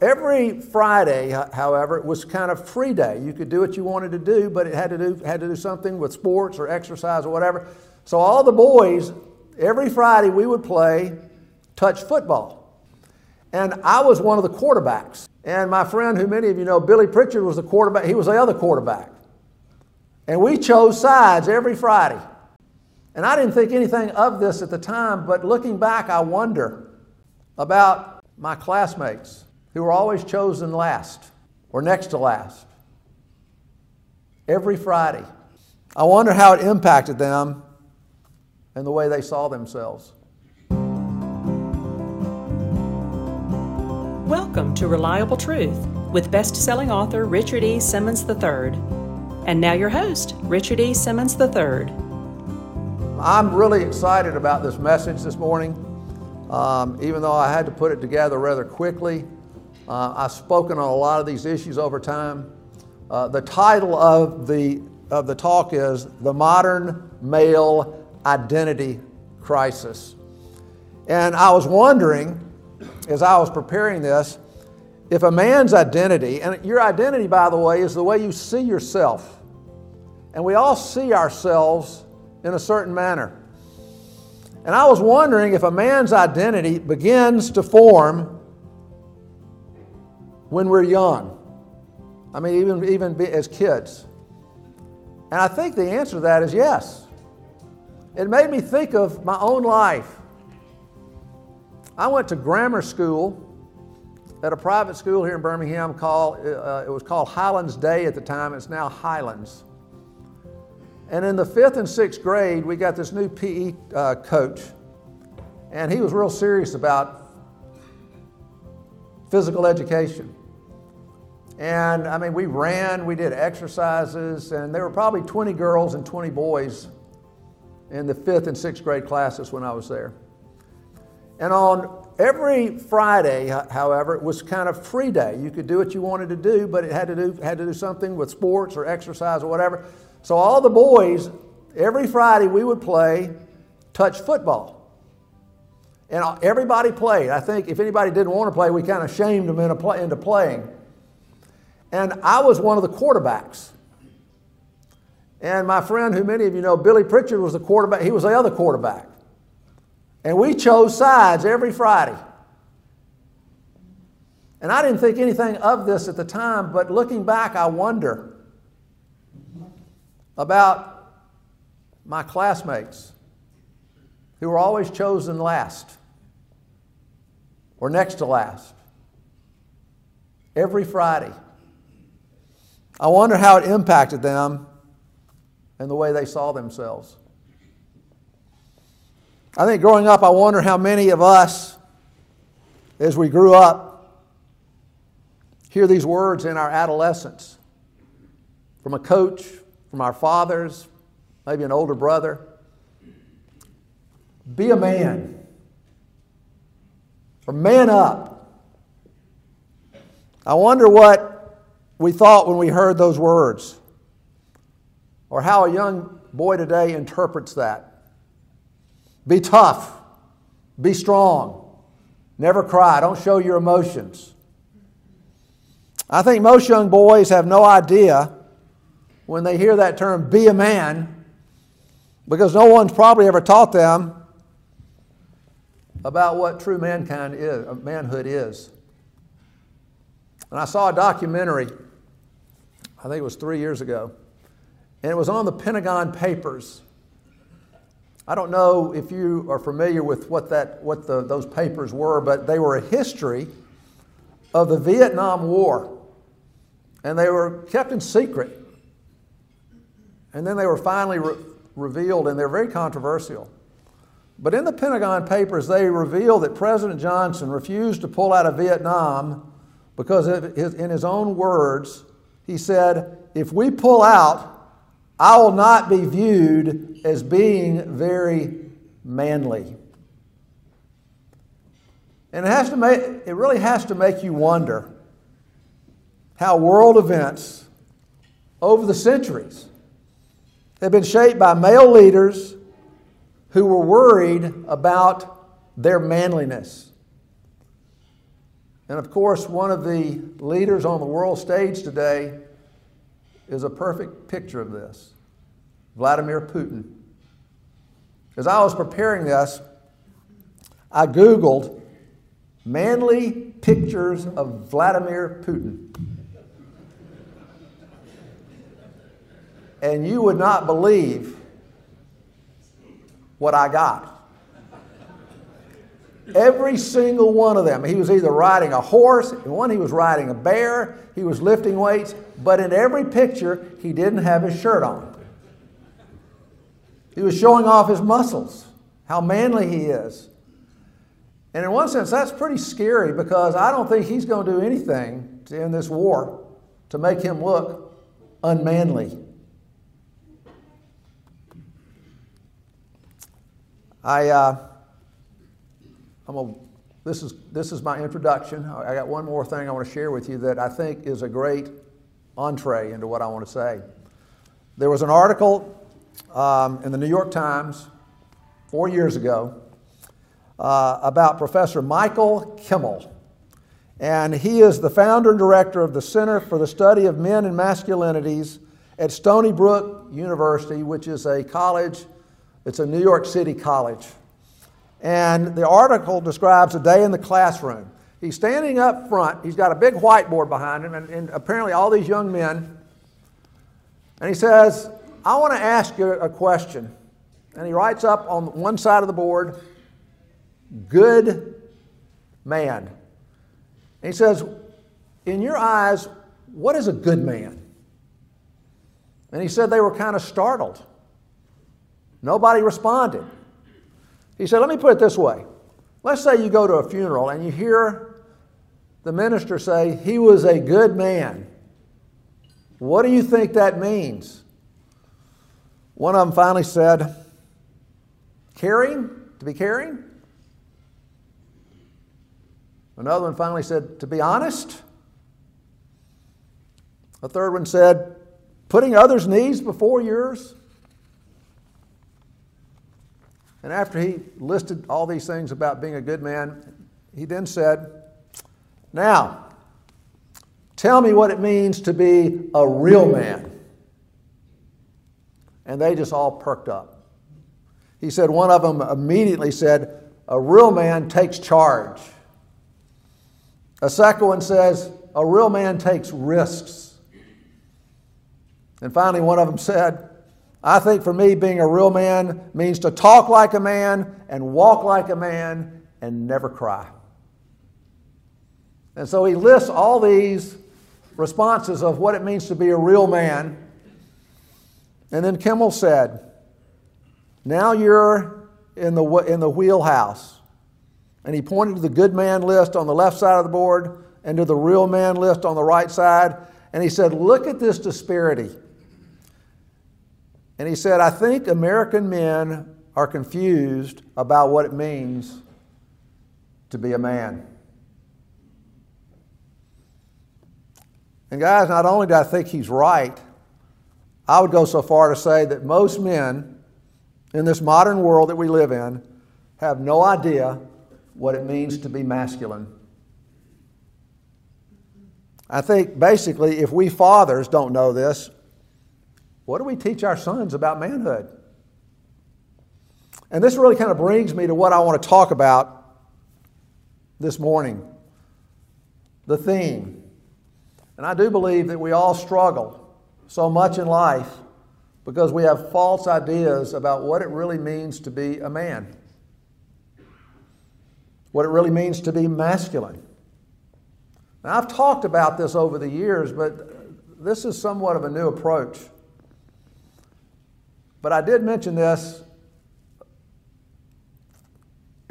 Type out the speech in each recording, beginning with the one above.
Every Friday, however, it was kind of free day. You could do what you wanted to do, but it had to do, had to do something with sports or exercise or whatever. So all the boys, every Friday, we would play touch football. And I was one of the quarterbacks. And my friend, who many of you know, Billy Pritchard, was the quarterback. He was the other quarterback. And we chose sides every Friday. And I didn't think anything of this at the time, but looking back, I wonder about my classmates who were always chosen last or next to last every Friday. I wonder how it impacted them and the way they saw themselves. Welcome to Reliable Truth with best selling author Richard E. Simmons III. And now, your host, Richard E. Simmons III. I'm really excited about this message this morning, um, even though I had to put it together rather quickly. Uh, I've spoken on a lot of these issues over time. Uh, the title of the, of the talk is The Modern Male Identity Crisis. And I was wondering, as I was preparing this, if a man's identity, and your identity, by the way, is the way you see yourself. And we all see ourselves in a certain manner. And I was wondering if a man's identity begins to form when we're young. I mean, even, even as kids. And I think the answer to that is yes. It made me think of my own life. I went to grammar school at a private school here in Birmingham called, uh, it was called Highlands Day at the time, it's now Highlands. And in the fifth and sixth grade, we got this new PE uh, coach, and he was real serious about physical education. And I mean, we ran, we did exercises, and there were probably 20 girls and 20 boys in the fifth and sixth grade classes when I was there. And on every Friday, however, it was kind of free day. You could do what you wanted to do, but it had to do, had to do something with sports or exercise or whatever. So all the boys, every Friday we would play touch football. And uh, everybody played. I think if anybody didn't want to play, we kind of shamed them into playing. And I was one of the quarterbacks. And my friend, who many of you know, Billy Pritchard, was the quarterback. He was the other quarterback. And we chose sides every Friday. And I didn't think anything of this at the time, but looking back, I wonder about my classmates who were always chosen last or next to last every Friday. I wonder how it impacted them and the way they saw themselves. I think growing up, I wonder how many of us, as we grew up, hear these words in our adolescence from a coach, from our fathers, maybe an older brother. Be a man. Or man up. I wonder what we thought when we heard those words, or how a young boy today interprets that. Be tough. Be strong. Never cry. Don't show your emotions. I think most young boys have no idea when they hear that term, be a man, because no one's probably ever taught them about what true mankind is, uh, manhood is. And I saw a documentary, I think it was three years ago, and it was on the Pentagon Papers. I don't know if you are familiar with what, that, what the, those papers were, but they were a history of the Vietnam War. And they were kept in secret. And then they were finally re- revealed, and they're very controversial. But in the Pentagon Papers, they revealed that President Johnson refused to pull out of Vietnam because, his, in his own words, he said, If we pull out, I will not be viewed as being very manly. And it, has to make, it really has to make you wonder how world events over the centuries have been shaped by male leaders who were worried about their manliness. And of course, one of the leaders on the world stage today is a perfect picture of this Vladimir Putin. As I was preparing this, I Googled manly pictures of Vladimir Putin. And you would not believe what I got. Every single one of them. He was either riding a horse, one he was riding a bear, he was lifting weights, but in every picture he didn't have his shirt on. He was showing off his muscles, how manly he is. And in one sense, that's pretty scary because I don't think he's going to do anything end this war to make him look unmanly. I, uh, I'm a, this, is, this is my introduction. I got one more thing I want to share with you that I think is a great entree into what I want to say. There was an article um, in the New York Times four years ago uh, about Professor Michael Kimmel. And he is the founder and director of the Center for the Study of Men and Masculinities at Stony Brook University, which is a college, it's a New York City college. And the article describes a day in the classroom. He's standing up front, he's got a big whiteboard behind him, and, and apparently all these young men. And he says, I want to ask you a question. And he writes up on one side of the board, good man. And he says, In your eyes, what is a good man? And he said they were kind of startled. Nobody responded. He said, Let me put it this way. Let's say you go to a funeral and you hear the minister say, He was a good man. What do you think that means? One of them finally said, Caring? To be caring? Another one finally said, To be honest. A third one said, Putting others' needs before yours. And after he listed all these things about being a good man, he then said, Now, tell me what it means to be a real man. And they just all perked up. He said, one of them immediately said, A real man takes charge. A second one says, A real man takes risks. And finally, one of them said, I think for me, being a real man means to talk like a man and walk like a man and never cry. And so he lists all these responses of what it means to be a real man. And then Kimmel said, Now you're in the, in the wheelhouse. And he pointed to the good man list on the left side of the board and to the real man list on the right side. And he said, Look at this disparity. And he said, I think American men are confused about what it means to be a man. And, guys, not only do I think he's right, I would go so far to say that most men in this modern world that we live in have no idea what it means to be masculine. I think basically, if we fathers don't know this, what do we teach our sons about manhood? And this really kind of brings me to what I want to talk about this morning the theme. And I do believe that we all struggle so much in life because we have false ideas about what it really means to be a man what it really means to be masculine. Now, I've talked about this over the years, but this is somewhat of a new approach. But I did mention this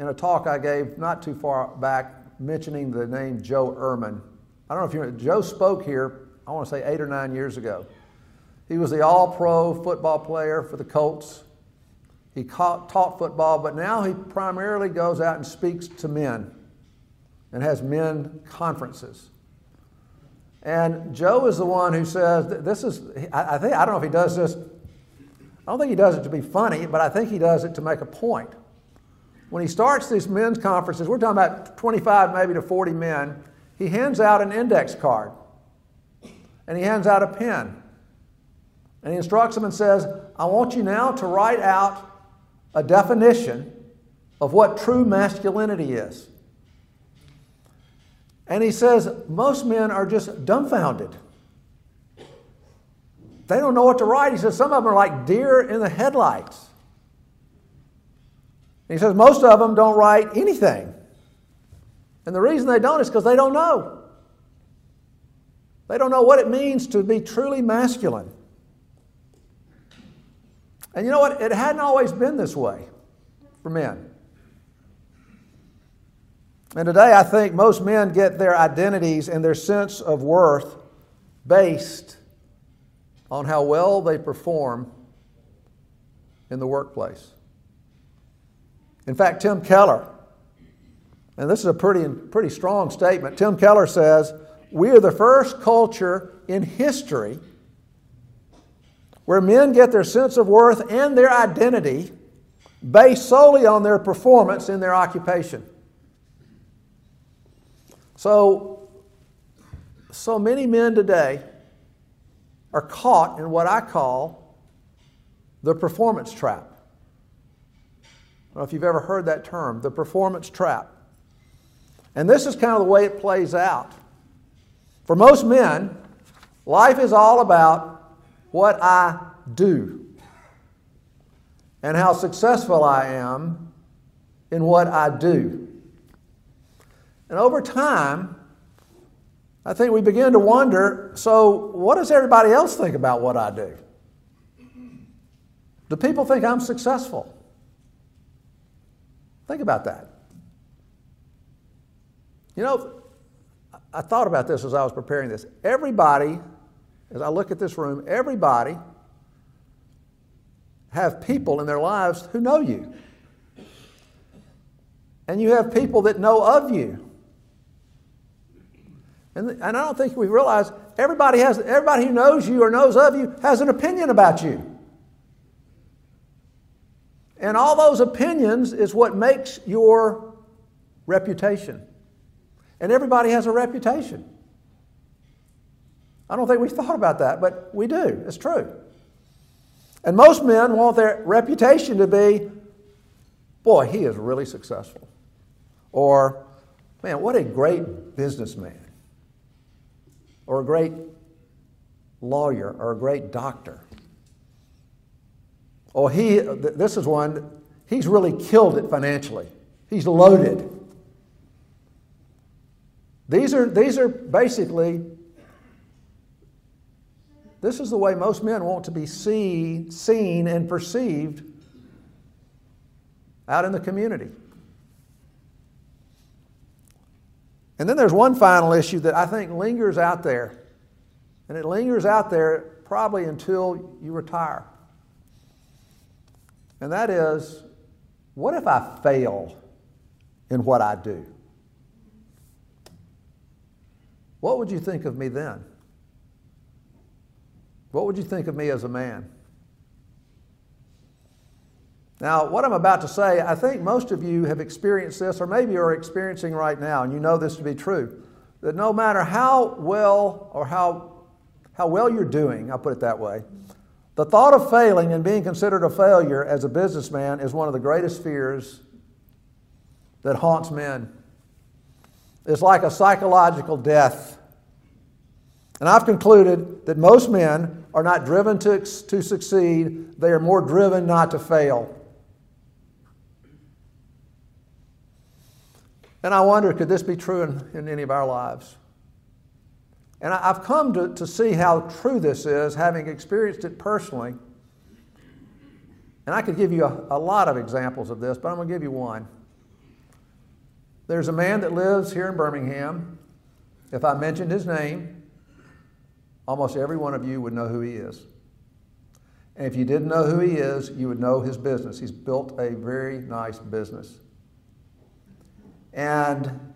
in a talk I gave not too far back, mentioning the name Joe Ehrmann. I don't know if you know, Joe spoke here, I want to say eight or nine years ago. He was the all pro football player for the Colts. He taught football, but now he primarily goes out and speaks to men and has men conferences. And Joe is the one who says, This is, I, think, I don't know if he does this, I don't think he does it to be funny, but I think he does it to make a point. When he starts these men's conferences, we're talking about 25 maybe to 40 men, he hands out an index card and he hands out a pen. And he instructs them and says, I want you now to write out a definition of what true masculinity is. And he says, most men are just dumbfounded. They don't know what to write. He says, some of them are like deer in the headlights. And he says, most of them don't write anything. And the reason they don't is because they don't know. They don't know what it means to be truly masculine. And you know what? It hadn't always been this way for men. And today, I think most men get their identities and their sense of worth based on how well they perform in the workplace. In fact, Tim Keller, and this is a pretty, pretty strong statement, Tim Keller says, We are the first culture in history where men get their sense of worth and their identity based solely on their performance in their occupation. So, so many men today are caught in what I call the performance trap. I don't know if you've ever heard that term, the performance trap. And this is kind of the way it plays out. For most men, life is all about what I do and how successful I am in what I do. And over time, I think we begin to wonder so, what does everybody else think about what I do? Do people think I'm successful? Think about that. You know, I thought about this as I was preparing this. Everybody, as I look at this room, everybody have people in their lives who know you. And you have people that know of you. And, and I don't think we realize everybody has everybody who knows you or knows of you has an opinion about you. And all those opinions is what makes your reputation. And everybody has a reputation. I don't think we've thought about that, but we do. It's true. And most men want their reputation to be, boy, he is really successful. Or, man, what a great businessman or a great lawyer or a great doctor. Oh, he, this is one, he's really killed it financially. He's loaded. These are, these are basically, this is the way most men want to be see, seen and perceived out in the community. And then there's one final issue that I think lingers out there. And it lingers out there probably until you retire. And that is what if I fail in what I do? What would you think of me then? What would you think of me as a man? Now, what I'm about to say, I think most of you have experienced this, or maybe are experiencing right now, and you know this to be true. That no matter how well or how, how well you're doing, I'll put it that way, the thought of failing and being considered a failure as a businessman is one of the greatest fears that haunts men. It's like a psychological death. And I've concluded that most men are not driven to, to succeed, they are more driven not to fail. And I wonder, could this be true in, in any of our lives? And I, have come to, to see how true this is, having experienced it personally. And I could give you a, a lot of examples of this, but I'm going to give you one. There's a man that lives here in Birmingham. If I mentioned his name, almost every one of you would know who he is. And if you didn't know who he is, you would know his business. He's built a very nice business. And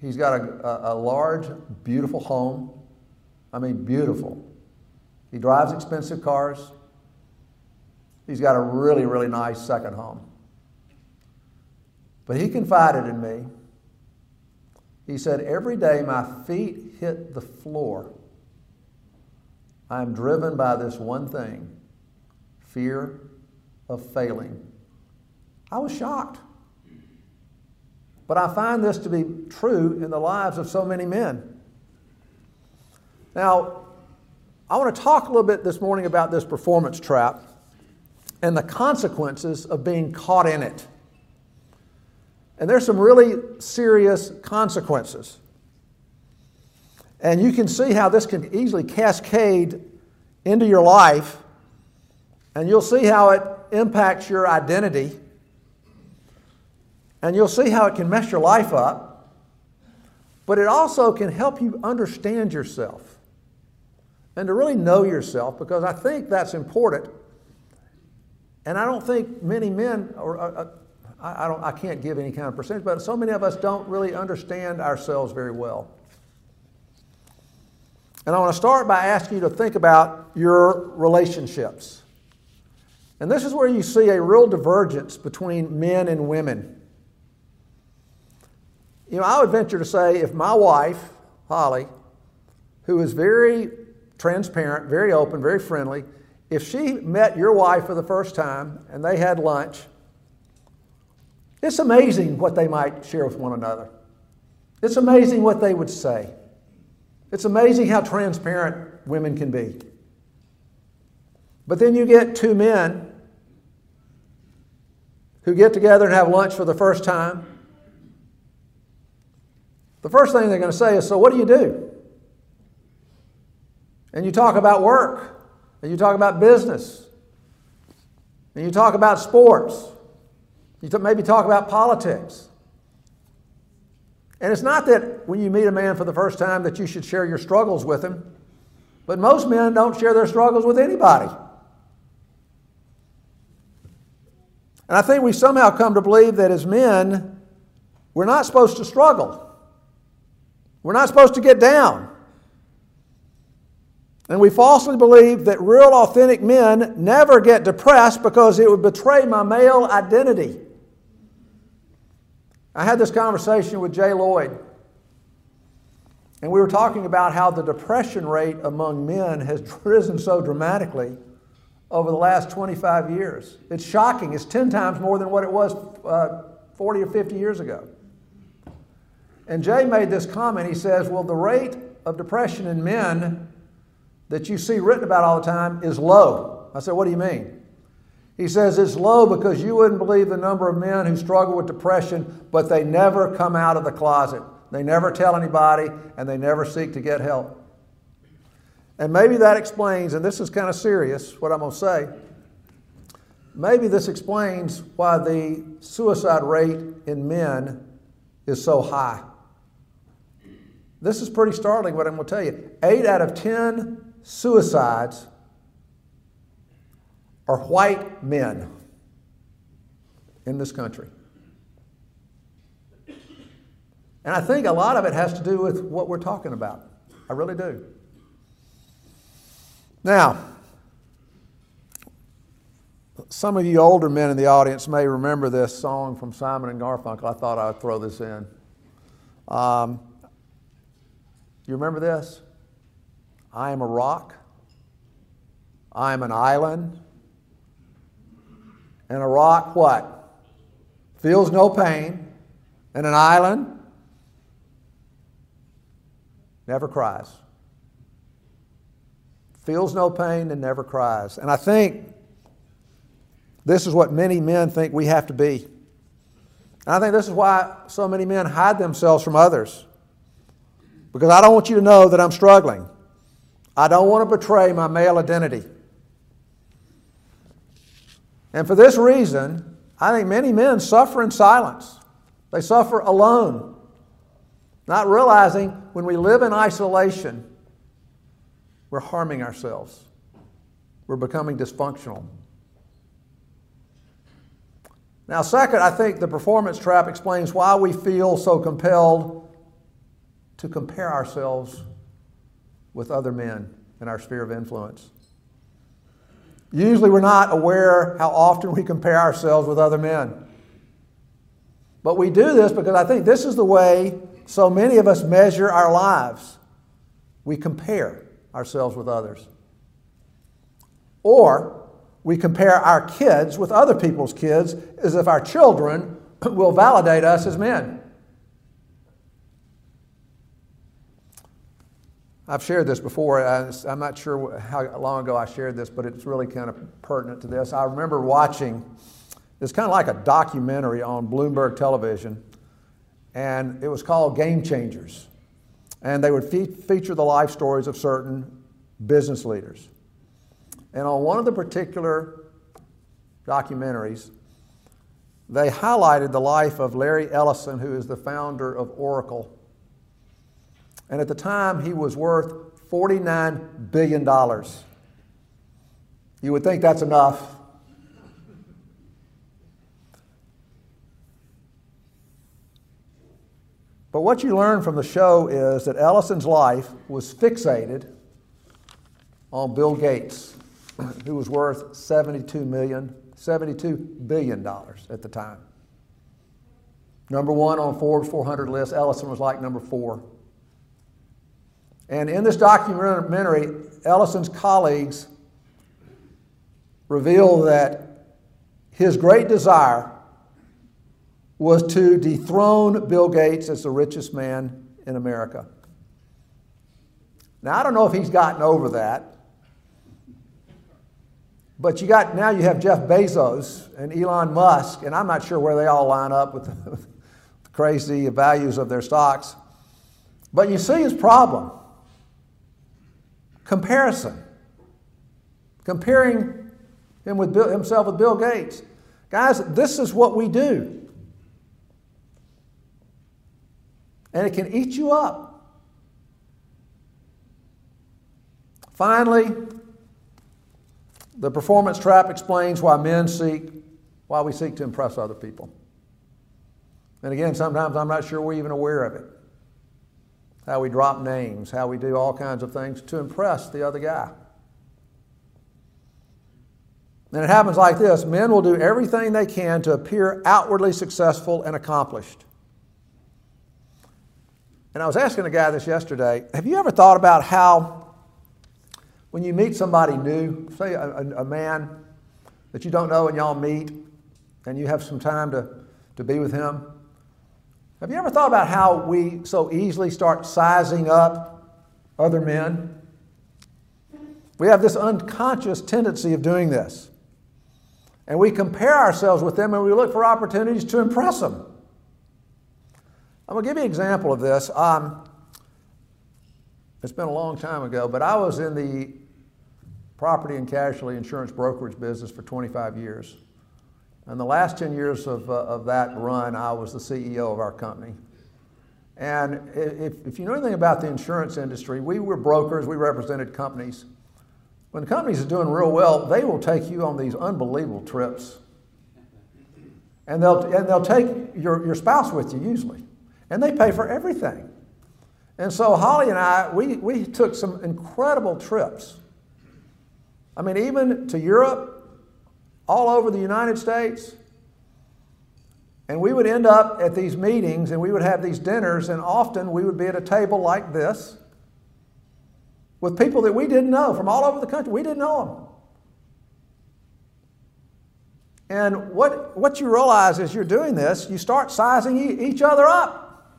he's got a, a, large, beautiful home. I mean, beautiful. He drives expensive cars. He's got a really, really nice second home. But he confided in me. He said, Every day my feet hit the floor, I am driven by this one thing fear of failing. I was shocked. But I find this to be true in the lives of so many men. Now, I want to talk a little bit this morning about this performance trap and the consequences of being caught in it. And there's some really serious consequences. And you can see how this can easily cascade into your life, and you'll see how it impacts your identity, and you'll see how it can mess your life up, but it also can help you understand yourself and to really know yourself because I think that's important. And I don't think many men, or uh, uh I, I, don't, I can't give any kind of percentage, but so many of us don't really understand ourselves very well. And I want to start by asking you to think about your relationships. And this is where you see a real divergence between men and women. You know, I would venture to say if my wife, Holly, who is very transparent, very open, very friendly, if she met your wife for the first time and they had lunch, it's amazing what they might share with one another. It's amazing what they would say. It's amazing how transparent women can be. But then you get two men who get together and have lunch for the first time. The first thing they're going to say is, So, what do you do? And you talk about work, and you talk about business, and you talk about sports, you maybe talk about politics. And it's not that when you meet a man for the first time that you should share your struggles with him, but most men don't share their struggles with anybody. And I think we somehow come to believe that as men, we're not supposed to struggle. We're not supposed to get down. And we falsely believe that real, authentic men never get depressed because it would betray my male identity. I had this conversation with Jay Lloyd, and we were talking about how the depression rate among men has risen so dramatically over the last 25 years. It's shocking. It's 10 times more than what it was uh, 40 or 50 years ago. And Jay made this comment. He says, Well, the rate of depression in men that you see written about all the time is low. I said, What do you mean? He says it's low because you wouldn't believe the number of men who struggle with depression, but they never come out of the closet. They never tell anybody, and they never seek to get help. And maybe that explains, and this is kind of serious, what I'm going to say. Maybe this explains why the suicide rate in men is so high. This is pretty startling what I'm going to tell you. Eight out of 10 suicides are white men in this country. And I think a lot of it has to do with what we're talking about. I really do. Now, some of you older men in the audience may remember this song from Simon and Garfunkel. I thought I would throw this in. Um, you remember this? I am a rock. I am an island. And a rock, what? Feels no pain. And an island never cries. Feels no pain and never cries. And I think this is what many men think we have to be. And I think this is why so many men hide themselves from others. Because I don't want you to know that I'm struggling. I don't want to betray my male identity. And for this reason, I think many men suffer in silence. They suffer alone, not realizing when we live in isolation, we're harming ourselves. We're becoming dysfunctional. Now, second, I think the performance trap explains why we feel so compelled to compare ourselves with other men in our sphere of influence. Usually we're not aware how often we compare ourselves with other men. But we do this because I think this is the way so many of us measure our lives. We compare ourselves with others. Or we compare our kids with other people's kids as if our children will validate us as men. I've shared this before. I'm not sure how long ago I shared this, but it's really kind of pertinent to this. I remember watching, it's kind of like a documentary on Bloomberg television, and it was called Game Changers. And they would fe- feature the life stories of certain business leaders. And on one of the particular documentaries, they highlighted the life of Larry Ellison, who is the founder of Oracle and at the time, he was worth $49 billion. You would think that's enough. But what you learn from the show is that Ellison's life was fixated on Bill Gates, who was worth 72 million, 72 billion dollars at the time. Number one on Forbes 400 list, Ellison was like number four. And in this documentary, Ellison's colleagues reveal that his great desire was to dethrone Bill Gates as the richest man in America. Now, I don't know if he's gotten over that. But you got now you have Jeff Bezos and Elon Musk, and I'm not sure where they all line up with the, the crazy values of their stocks. But you see his problem. Comparison. Comparing him with Bill, himself with Bill Gates. Guys, this is what we do. And it can eat you up. Finally, the performance trap explains why men seek, why we seek to impress other people. And again, sometimes I'm not sure we're even aware of it how we drop names, how we do all kinds of things to impress the other guy. And it happens like this men will do everything they can to appear outwardly successful and accomplished. And I was asking a guy this yesterday have you ever thought about how, when you meet somebody new, say a, a, a man that you don't know and y'all meet, and you have some time to, to be with him, have you ever thought about how we so easily start sizing up other men? We have this unconscious tendency of doing this. And we compare ourselves with them and we look for opportunities to impress them. I'm going to give you an example of this. Um, it's been a long time ago, but I was in the property and casualty insurance brokerage business for 25 years. And the last 10 years of, uh, of that run, I was the CEO of our company. And if, if you know anything about the insurance industry, we were brokers, we represented companies. When companies are doing real well, they will take you on these unbelievable trips. And they'll, and they'll take your, your spouse with you, usually. And they pay for everything. And so Holly and I, we, we took some incredible trips. I mean, even to Europe, all over the United States. And we would end up at these meetings and we would have these dinners, and often we would be at a table like this with people that we didn't know from all over the country. We didn't know them. And what, what you realize as you're doing this, you start sizing each other up.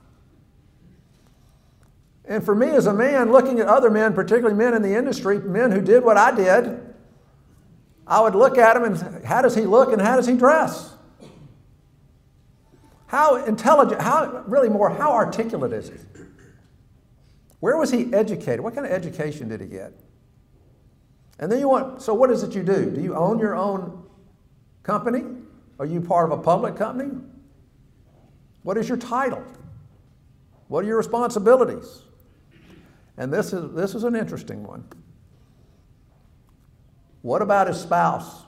And for me as a man, looking at other men, particularly men in the industry, men who did what I did, I would look at him and say, how does he look and how does he dress? How intelligent, how really more, how articulate is he? Where was he educated? What kind of education did he get? And then you want, so what is it you do? Do you own your own company? Are you part of a public company? What is your title? What are your responsibilities? And this is, this is an interesting one. What about his spouse?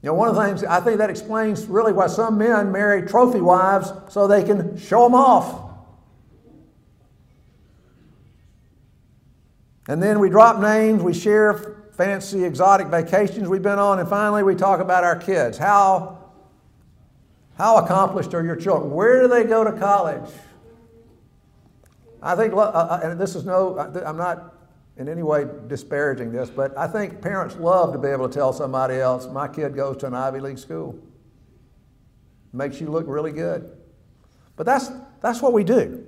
You know, one of the things, I think that explains really why some men marry trophy wives so they can show them off. And then we drop names, we share fancy exotic vacations we've been on, and finally we talk about our kids. How, How accomplished are your children? Where do they go to college? I think, uh, uh, and this is no, I'm not in any way disparaging this, but I think parents love to be able to tell somebody else, my kid goes to an Ivy League school. Makes you look really good. But that's, that's what we do.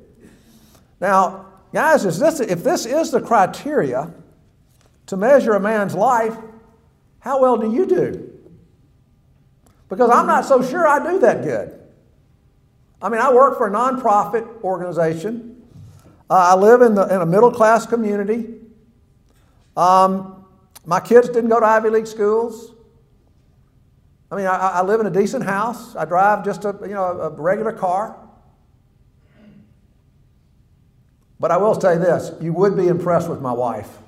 Now, guys, is this, if this is the criteria to measure a man's life, how well do you do? Because I'm not so sure I do that good. I mean, I work for a nonprofit organization. Uh, I live in, the, in a middle class community. Um, my kids didn't go to Ivy League schools. I mean, I, I, live in a decent house. I drive just a, you know, a regular car. But I will say this you would be impressed with my wife.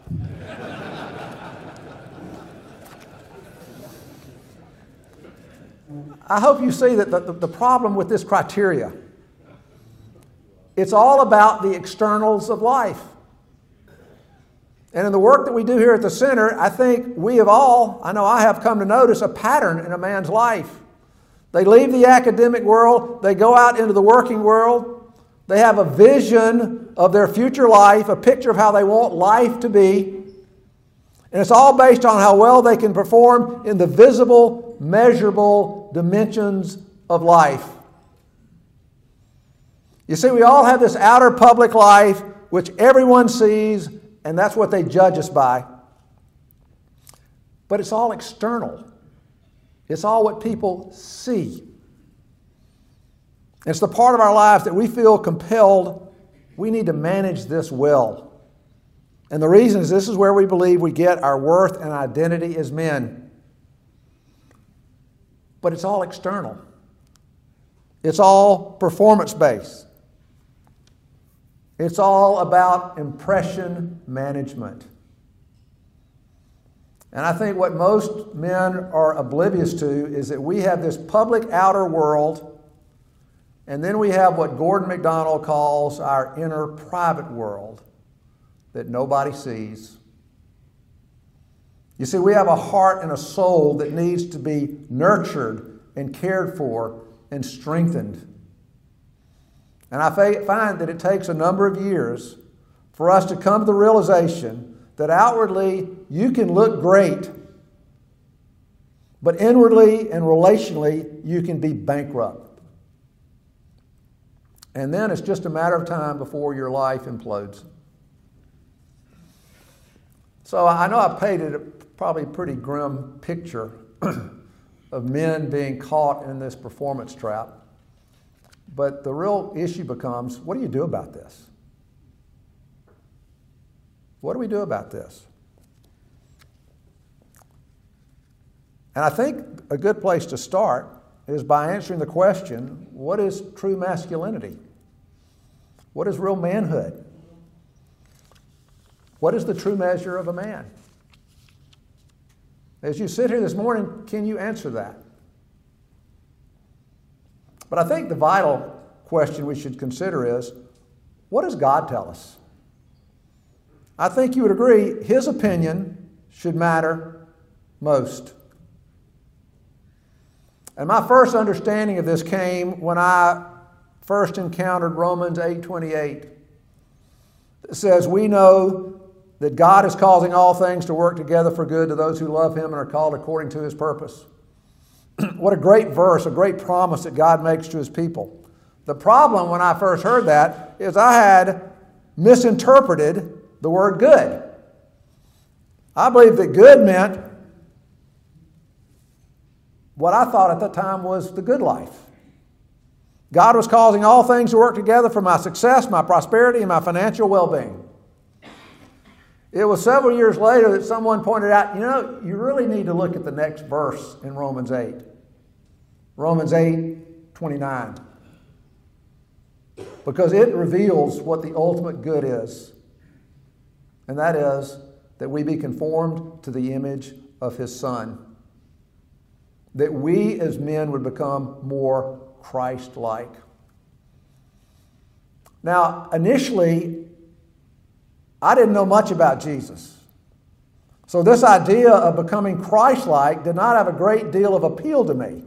I hope you see that the, the, the problem with this criteria it's all about the externals of life. And in the work that we do here at the center, I think we have all, I know I have come to notice a pattern in a man's life. They leave the academic world, they go out into the working world, they have a vision of their future life, a picture of how they want life to be. And it's all based on how well they can perform in the visible, measurable dimensions of life. You see, we all have this outer public life which everyone sees and that's what they judge us by. But it's all external, it's all what people see. It's the part of our lives that we feel compelled, we need to manage this well. And the reason is this is where we believe we get our worth and identity as men. But it's all external, it's all performance based. It's all about impression management. And I think what most men are oblivious to is that we have this public outer world, and then we have what Gordon MacDonald calls our inner private world that nobody sees. You see, we have a heart and a soul that needs to be nurtured and cared for and strengthened. And I find that it takes a number of years for us to come to the realization that outwardly you can look great, but inwardly and relationally you can be bankrupt. And then it's just a matter of time before your life implodes. So I know I painted a probably pretty grim picture of men being caught in this performance trap. But the real issue becomes what do you do about this? What do we do about this? And I think a good place to start is by answering the question what is true masculinity? What is real manhood? What is the true measure of a man? As you sit here this morning, can you answer that? But I think the vital question we should consider is what does God tell us? I think you would agree his opinion should matter most. And my first understanding of this came when I first encountered Romans 8:28. It says, "We know that God is causing all things to work together for good to those who love him and are called according to his purpose." what a great verse, a great promise that God makes to his people. The problem when I first heard that is I had misinterpreted the word good. I believe that good meant what I thought at the time was the good life. God was causing all things to work together for my success, my prosperity, and my financial well being. It was several years later that someone pointed out, you know, you really need to look at the next verse in Romans 8. Romans 8 29. Because it reveals what the ultimate good is. And that is that we be conformed to the image of his Son. That we as men would become more Christ like. Now, initially, I didn't know much about Jesus. So, this idea of becoming Christ like did not have a great deal of appeal to me.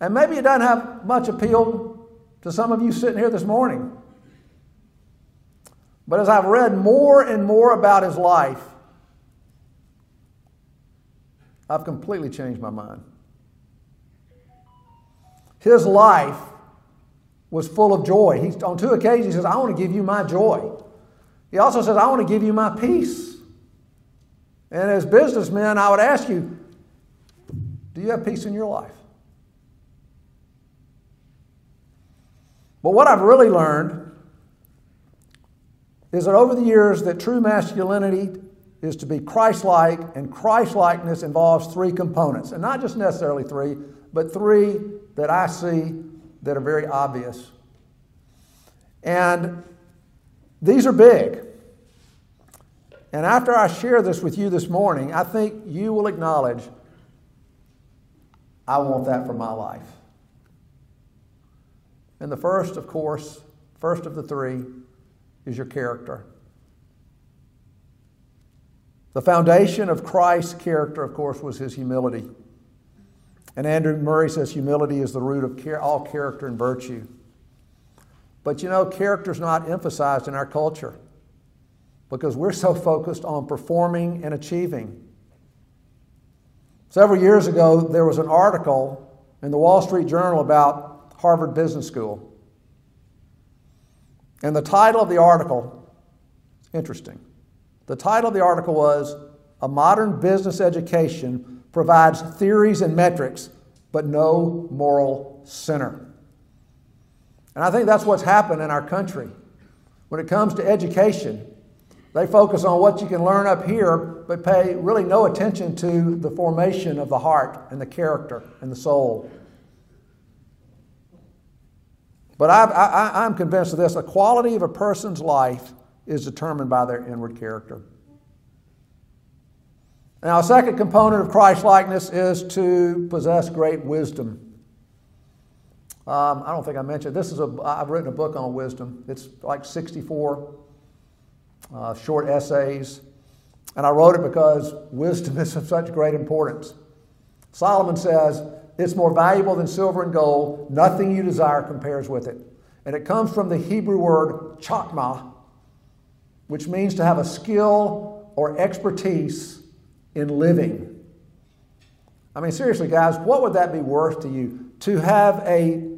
And maybe it doesn't have much appeal to some of you sitting here this morning. But as I've read more and more about his life, I've completely changed my mind. His life was full of joy. He, on two occasions, he says, I want to give you my joy. He also says, I want to give you my peace. And as businessmen, I would ask you, do you have peace in your life? But what I've really learned is that over the years that true masculinity is to be Christ-like, and Christ-likeness involves three components, and not just necessarily three, but three that I see that are very obvious. And these are big. And after I share this with you this morning, I think you will acknowledge I want that for my life. And the first, of course, first of the three, is your character. The foundation of Christ's character, of course, was his humility. And Andrew Murray says humility is the root of all character and virtue. But you know, character is not emphasized in our culture because we're so focused on performing and achieving. Several years ago, there was an article in the Wall Street Journal about Harvard Business School. And the title of the article, interesting. The title of the article was A Modern Business Education Provides Theories and Metrics, but No Moral Center. And I think that's what's happened in our country. When it comes to education, they focus on what you can learn up here, but pay really no attention to the formation of the heart and the character and the soul. But I, am convinced of this the quality of a person's life is determined by their inward character. Now, a second component of Christ likeness is to possess great wisdom. Um, I don't think I mentioned this is a I've written a book on wisdom. It's like 64 uh, short essays, and I wrote it because wisdom is of such great importance. Solomon says, "It's more valuable than silver and gold. Nothing you desire compares with it." And it comes from the Hebrew word chakma, which means to have a skill or expertise in living. I mean, seriously, guys, what would that be worth to you? To have a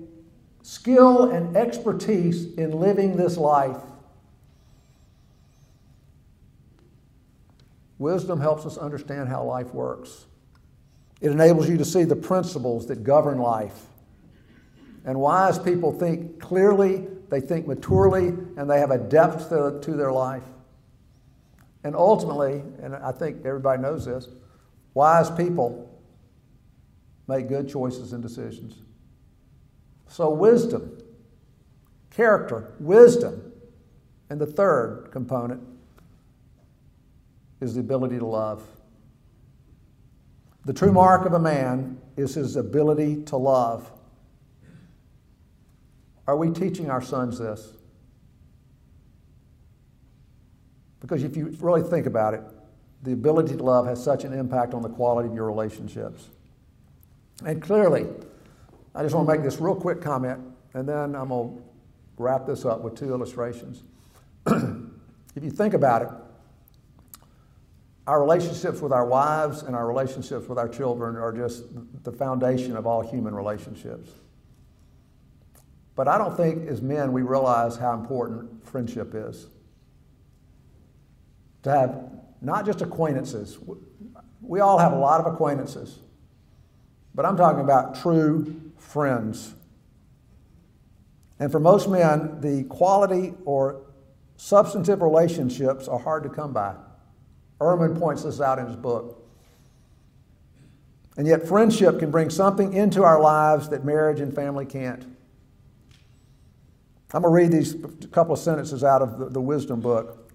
skill and expertise in living this life. Wisdom helps us understand how life works. It enables you to see the principles that govern life. And wise people think clearly, they think maturely, and they have a depth to, to their life. And ultimately, and I think everybody knows this, wise people make good choices and decisions. So, wisdom, character, wisdom. And the third component is the ability to love. The true mark of a man is his ability to love. Are we teaching our sons this? Because if you really think about it, the ability to love has such an impact on the quality of your relationships. And clearly, I just want to make this real quick comment, and then I'm going to wrap this up with two illustrations. if you think about it, our relationships with our wives and our relationships with our children are just the foundation of all human relationships. But I don't think as men we realize how important friendship is to have not just acquaintances. We all have a lot of acquaintances, but I'm talking about true friends. And for most men, the quality or substantive relationships are hard to come by. Ehrman points this out in his book. And yet, friendship can bring something into our lives that marriage and family can't. I'm going to read these couple of sentences out of the, the wisdom book.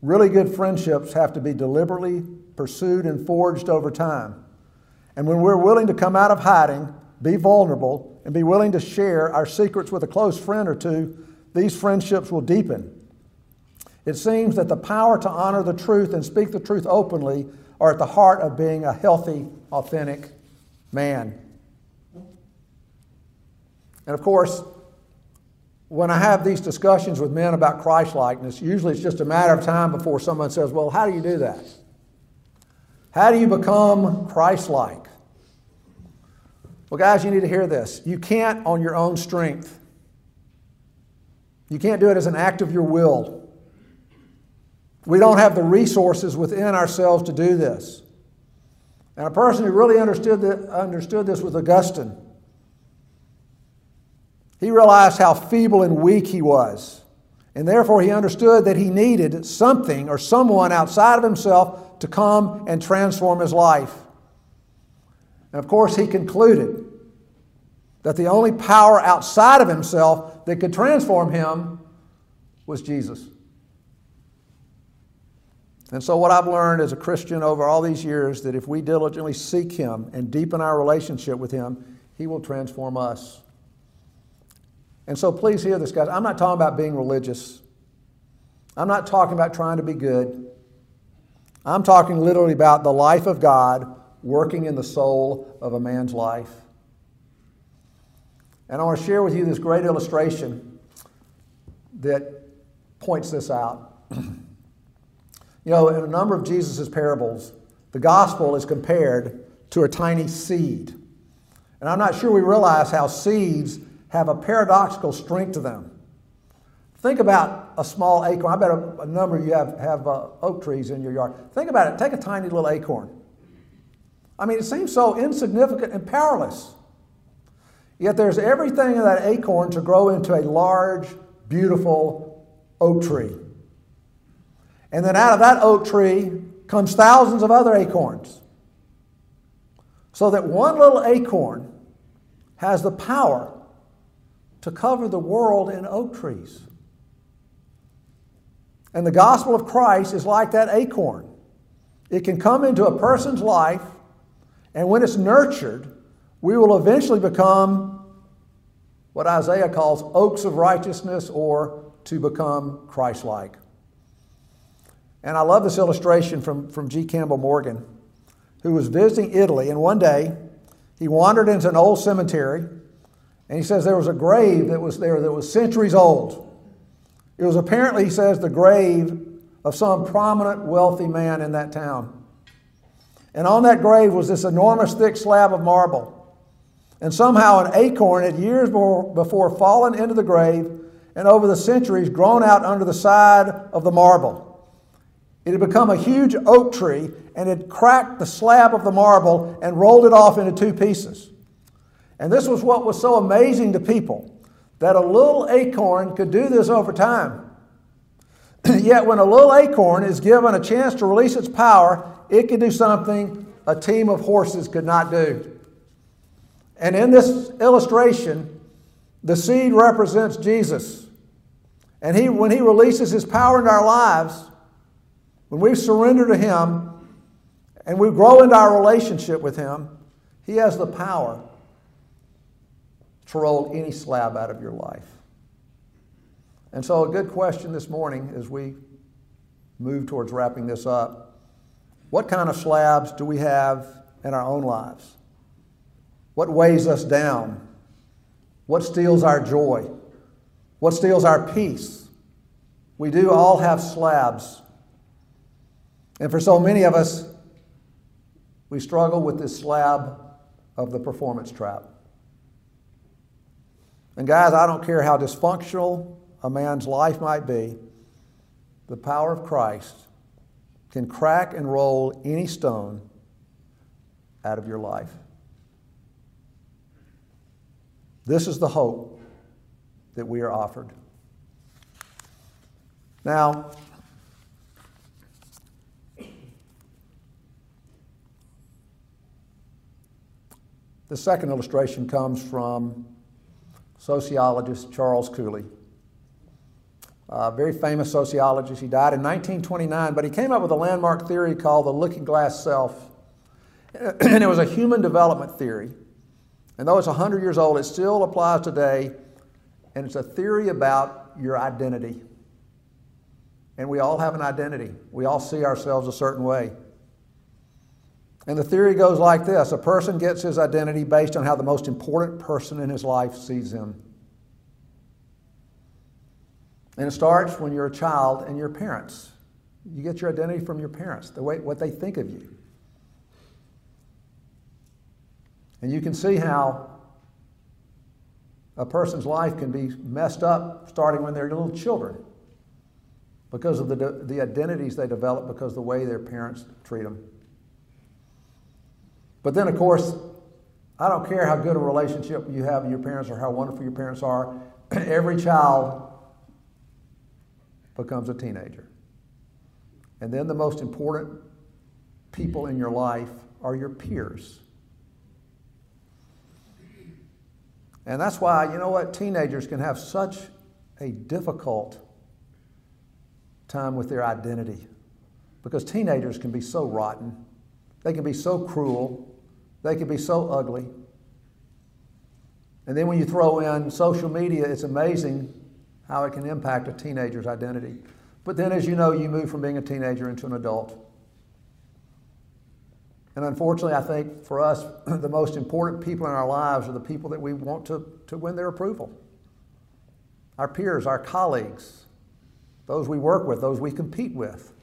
Really good friendships have to be deliberately pursued and forged over time. And when we're willing to come out of hiding, be vulnerable, and be willing to share our secrets with a close friend or two, these friendships will deepen. It seems that the power to honor the truth and speak the truth openly are at the heart of being a healthy, authentic man. And of course, when I have these discussions with men about Christ likeness, usually it's just a matter of time before someone says, Well, how do you do that? How do you become Christ like? Well, guys, you need to hear this. You can't on your own strength. You can't do it as an act of your will. We don't have the resources within ourselves to do this. And a person who really understood, the, understood this was Augustine. He realized how feeble and weak he was. And therefore, he understood that he needed something or someone outside of himself to come and transform his life. And of course, he concluded that the only power outside of himself that could transform him was Jesus. And so, what I've learned as a Christian over all these years that if we diligently seek Him and deepen our relationship with Him, He will transform us. And so, please hear this, guys. I'm not talking about being religious, I'm not talking about trying to be good. I'm talking literally about the life of God working in the soul of a man's life. And I want to share with you this great illustration that points this out. You know, in a number of Jesus' parables, the gospel is compared to a tiny seed. And I'm not sure we realize how seeds have a paradoxical strength to them. Think about a small acorn. I bet a, a number of you have, have uh, oak trees in your yard. Think about it. Take a tiny little acorn. I mean, it seems so insignificant and powerless. Yet there's everything in that acorn to grow into a large, beautiful oak tree. And then out of that oak tree comes thousands of other acorns. So that one little acorn has the power to cover the world in oak trees. And the gospel of Christ is like that acorn. It can come into a person's life, and when it's nurtured, we will eventually become what Isaiah calls oaks of righteousness or to become Christ like. And I love this illustration from, from G. Campbell Morgan, who was visiting Italy. And one day, he wandered into an old cemetery, and he says there was a grave that was there that was centuries old. It was apparently, he says, the grave of some prominent, wealthy man in that town. And on that grave was this enormous, thick slab of marble. And somehow an acorn had years before fallen into the grave and over the centuries grown out under the side of the marble. It had become a huge oak tree and had cracked the slab of the marble and rolled it off into two pieces. And this was what was so amazing to people that a little acorn could do this over time. Yet, when a little acorn is given a chance to release its power, it can do something a team of horses could not do. And in this illustration, the seed represents Jesus. And he, when he releases his power into our lives, when we surrender to Him and we grow into our relationship with Him, He has the power to roll any slab out of your life. And so, a good question this morning as we move towards wrapping this up what kind of slabs do we have in our own lives? What weighs us down? What steals our joy? What steals our peace? We do all have slabs and for so many of us, we struggle with this slab of the performance trap. And guys, I don't care how dysfunctional a man's life might be, the power of Christ can crack and roll any stone out of your life. This is the hope that we are offered. Now, The second illustration comes from sociologist Charles Cooley. A very famous sociologist. He died in 1929, but he came up with a landmark theory called the looking glass self. And it was a human development theory. And though it's 100 years old, it still applies today. And it's a theory about your identity. And we all have an identity, we all see ourselves a certain way. And the theory goes like this a person gets his identity based on how the most important person in his life sees him. And it starts when you're a child and your parents. You get your identity from your parents, the way what they think of you. And you can see how a person's life can be messed up starting when they're little children because of the, the identities they develop because of the way their parents treat them. But then, of course, I don't care how good a relationship you have with your parents or how wonderful your parents are, every child becomes a teenager. And then the most important people in your life are your peers. And that's why, you know what, teenagers can have such a difficult time with their identity because teenagers can be so rotten, they can be so cruel, they can be so ugly. And then when you throw in social media, it's amazing how it can impact a teenager's identity. But then, as you know, you move from being a teenager into an adult. And unfortunately, I think for us, the most important people in our lives are the people that we want to, to win their approval our peers, our colleagues, those we work with, those we compete with.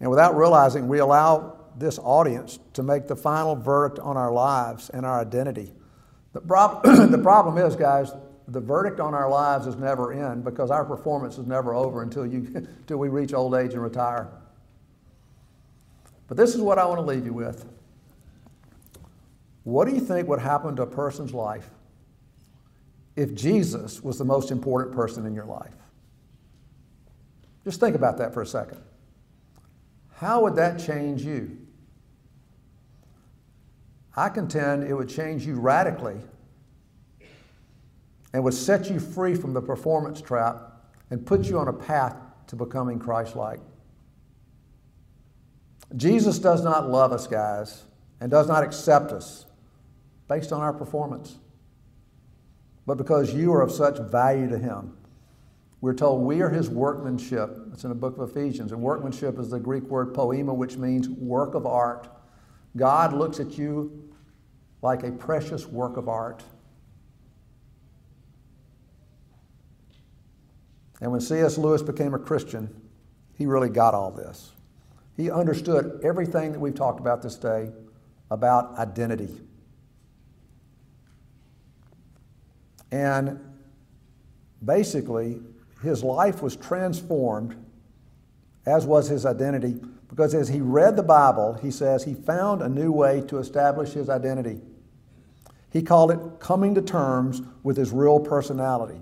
And without realizing, we allow this audience to make the final verdict on our lives and our identity. The, prob- the problem is, guys, the verdict on our lives is never in because our performance is never over until, you, until we reach old age and retire. But this is what I want to leave you with. What do you think would happen to a person's life if Jesus was the most important person in your life? Just think about that for a second. How would that change you? I contend it would change you radically and would set you free from the performance trap and put you on a path to becoming Christ like. Jesus does not love us, guys, and does not accept us based on our performance, but because you are of such value to Him. We're told we are His workmanship. It's in the book of Ephesians. And workmanship is the Greek word poema, which means work of art. God looks at you like a precious work of art. And when C.S. Lewis became a Christian, he really got all this. He understood everything that we've talked about this day about identity. And basically, his life was transformed, as was his identity, because as he read the Bible, he says he found a new way to establish his identity. He called it coming to terms with his real personality.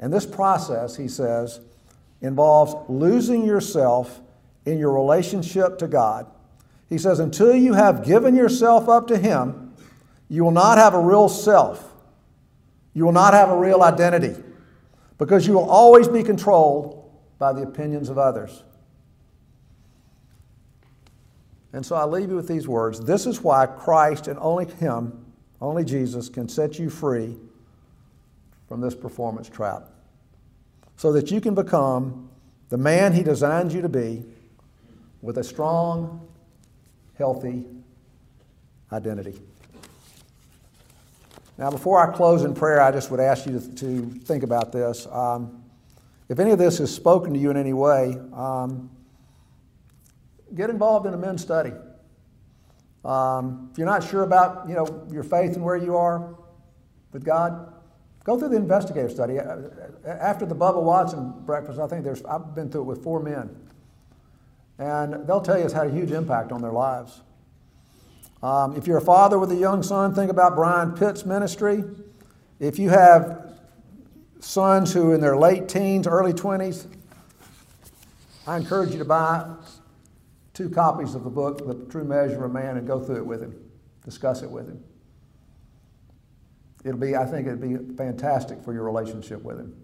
And this process, he says, involves losing yourself in your relationship to God. He says, until you have given yourself up to Him, you will not have a real self. You will not have a real identity because you will always be controlled by the opinions of others. And so I leave you with these words. This is why Christ and only Him, only Jesus, can set you free from this performance trap so that you can become the man He designed you to be with a strong, healthy identity. Now, before I close in prayer, I just would ask you to, to think about this. Um, if any of this has spoken to you in any way, um, get involved in a men's study. Um, if you're not sure about you know your faith and where you are with God, go through the investigative study. After the Bubba Watson breakfast, I think there's I've been through it with four men, and they'll tell you it's had a huge impact on their lives. Um, if you're a father with a young son, think about Brian Pitt's ministry. If you have sons who are in their late teens, early 20s, I encourage you to buy two copies of the book, The True Measure of Man, and go through it with him, discuss it with him. It'll be, I think it'd be fantastic for your relationship with him.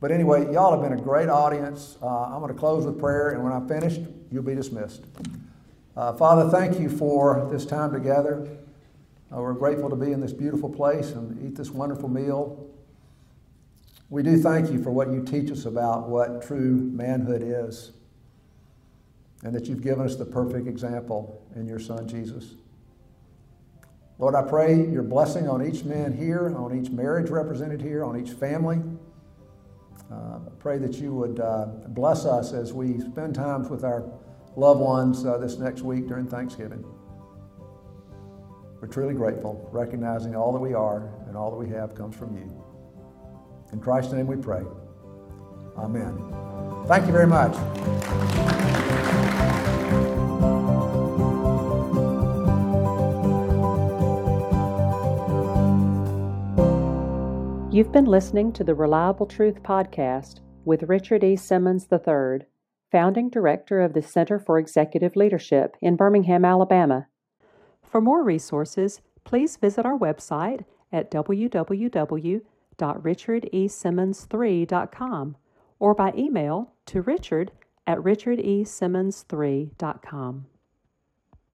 But anyway, y'all have been a great audience. Uh, I'm going to close with prayer, and when I'm finished, you'll be dismissed. Uh, Father, thank you for this time together. Uh, we're grateful to be in this beautiful place and eat this wonderful meal. We do thank you for what you teach us about what true manhood is, and that you've given us the perfect example in your Son, Jesus. Lord, I pray your blessing on each man here, on each marriage represented here, on each family. Uh, I pray that you would uh, bless us as we spend times with our loved ones uh, this next week during Thanksgiving. We're truly grateful, recognizing all that we are and all that we have comes from you. In Christ's name we pray. Amen. Thank you very much. You've been listening to the Reliable Truth Podcast with Richard E. Simmons III, founding director of the Center for Executive Leadership in Birmingham, Alabama. For more resources, please visit our website at www.richardesimmons3.com or by email to richard at richardesimmons3.com.